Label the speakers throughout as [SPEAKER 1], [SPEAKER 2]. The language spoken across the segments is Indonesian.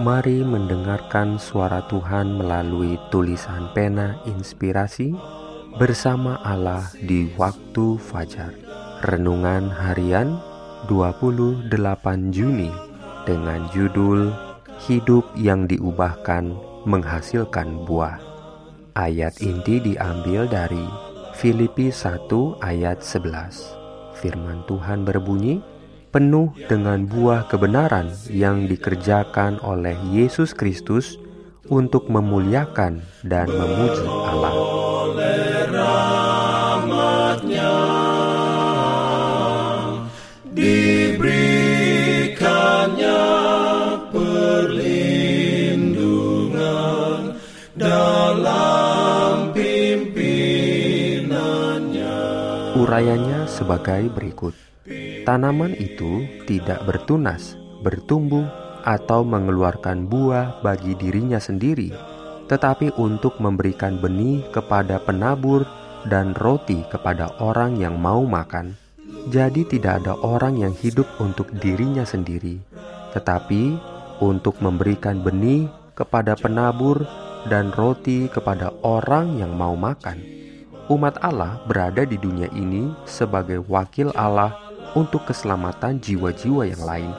[SPEAKER 1] Mari mendengarkan suara Tuhan melalui tulisan pena inspirasi bersama Allah di waktu fajar. Renungan harian 28 Juni dengan judul Hidup yang diubahkan menghasilkan buah. Ayat inti diambil dari Filipi 1 ayat 11. Firman Tuhan berbunyi, penuh dengan buah kebenaran yang dikerjakan oleh Yesus Kristus untuk memuliakan dan memuji Allah.
[SPEAKER 2] Diberikannya perlindungan dalam pimpinannya.
[SPEAKER 1] Urayanya sebagai berikut. Tanaman itu tidak bertunas, bertumbuh, atau mengeluarkan buah bagi dirinya sendiri, tetapi untuk memberikan benih kepada penabur dan roti kepada orang yang mau makan. Jadi, tidak ada orang yang hidup untuk dirinya sendiri, tetapi untuk memberikan benih kepada penabur dan roti kepada orang yang mau makan. Umat Allah berada di dunia ini sebagai wakil Allah untuk keselamatan jiwa-jiwa yang lain.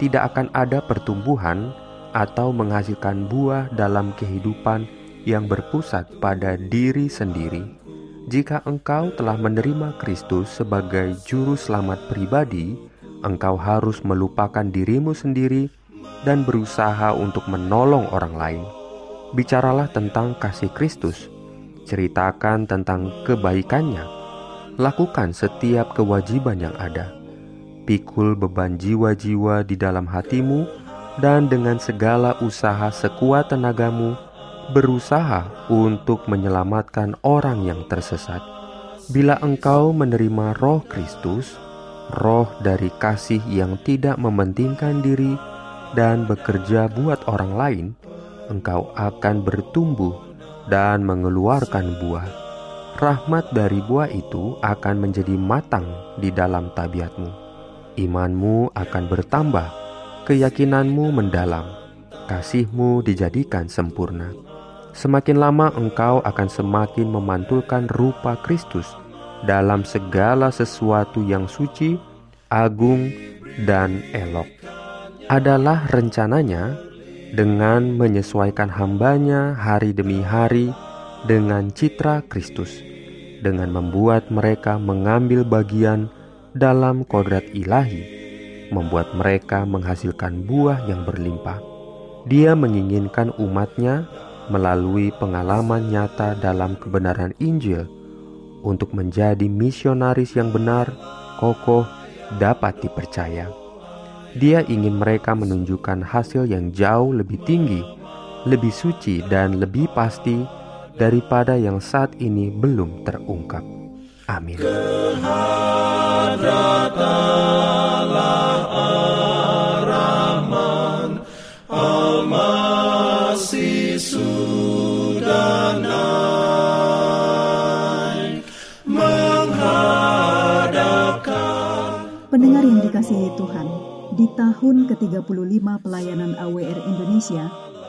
[SPEAKER 1] Tidak akan ada pertumbuhan atau menghasilkan buah dalam kehidupan yang berpusat pada diri sendiri. Jika engkau telah menerima Kristus sebagai juru selamat pribadi, engkau harus melupakan dirimu sendiri dan berusaha untuk menolong orang lain. Bicaralah tentang kasih Kristus, ceritakan tentang kebaikannya, lakukan setiap kewajiban yang ada. Pikul beban jiwa-jiwa di dalam hatimu, dan dengan segala usaha sekuat tenagamu, berusaha untuk menyelamatkan orang yang tersesat. Bila engkau menerima Roh Kristus, roh dari kasih yang tidak mementingkan diri dan bekerja buat orang lain, engkau akan bertumbuh dan mengeluarkan buah rahmat dari buah itu akan menjadi matang di dalam tabiatmu. Imanmu akan bertambah, keyakinanmu mendalam, kasihmu dijadikan sempurna. Semakin lama engkau akan semakin memantulkan rupa Kristus dalam segala sesuatu yang suci, agung, dan elok. Adalah rencananya dengan menyesuaikan hambanya hari demi hari dengan citra Kristus, dengan membuat mereka mengambil bagian dalam kodrat ilahi, membuat mereka menghasilkan buah yang berlimpah. Dia menginginkan umatnya melalui pengalaman nyata dalam kebenaran Injil untuk menjadi misionaris yang benar, kokoh, dapat dipercaya. Dia ingin mereka menunjukkan hasil yang jauh lebih tinggi, lebih suci, dan lebih pasti daripada yang saat ini belum terungkap. Amin.
[SPEAKER 3] Pendengar yang dikasihi Tuhan, di tahun ke-35 pelayanan AWR Indonesia,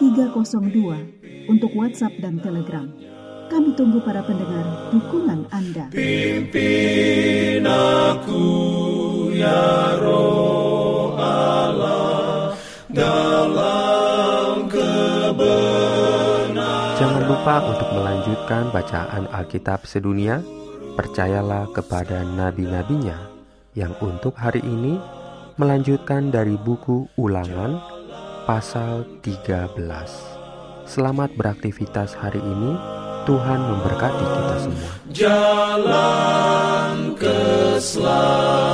[SPEAKER 3] 302 untuk WhatsApp dan Telegram. Kami tunggu para pendengar dukungan Anda.
[SPEAKER 2] Pimpin aku ya roh Allah dalam kebenaran
[SPEAKER 1] Jangan lupa untuk melanjutkan bacaan Alkitab sedunia. Percayalah kepada nabi-nabinya yang untuk hari ini melanjutkan dari buku Ulangan pasal 13. Selamat beraktivitas hari ini. Tuhan memberkati kita semua.
[SPEAKER 2] Jalan keselamatan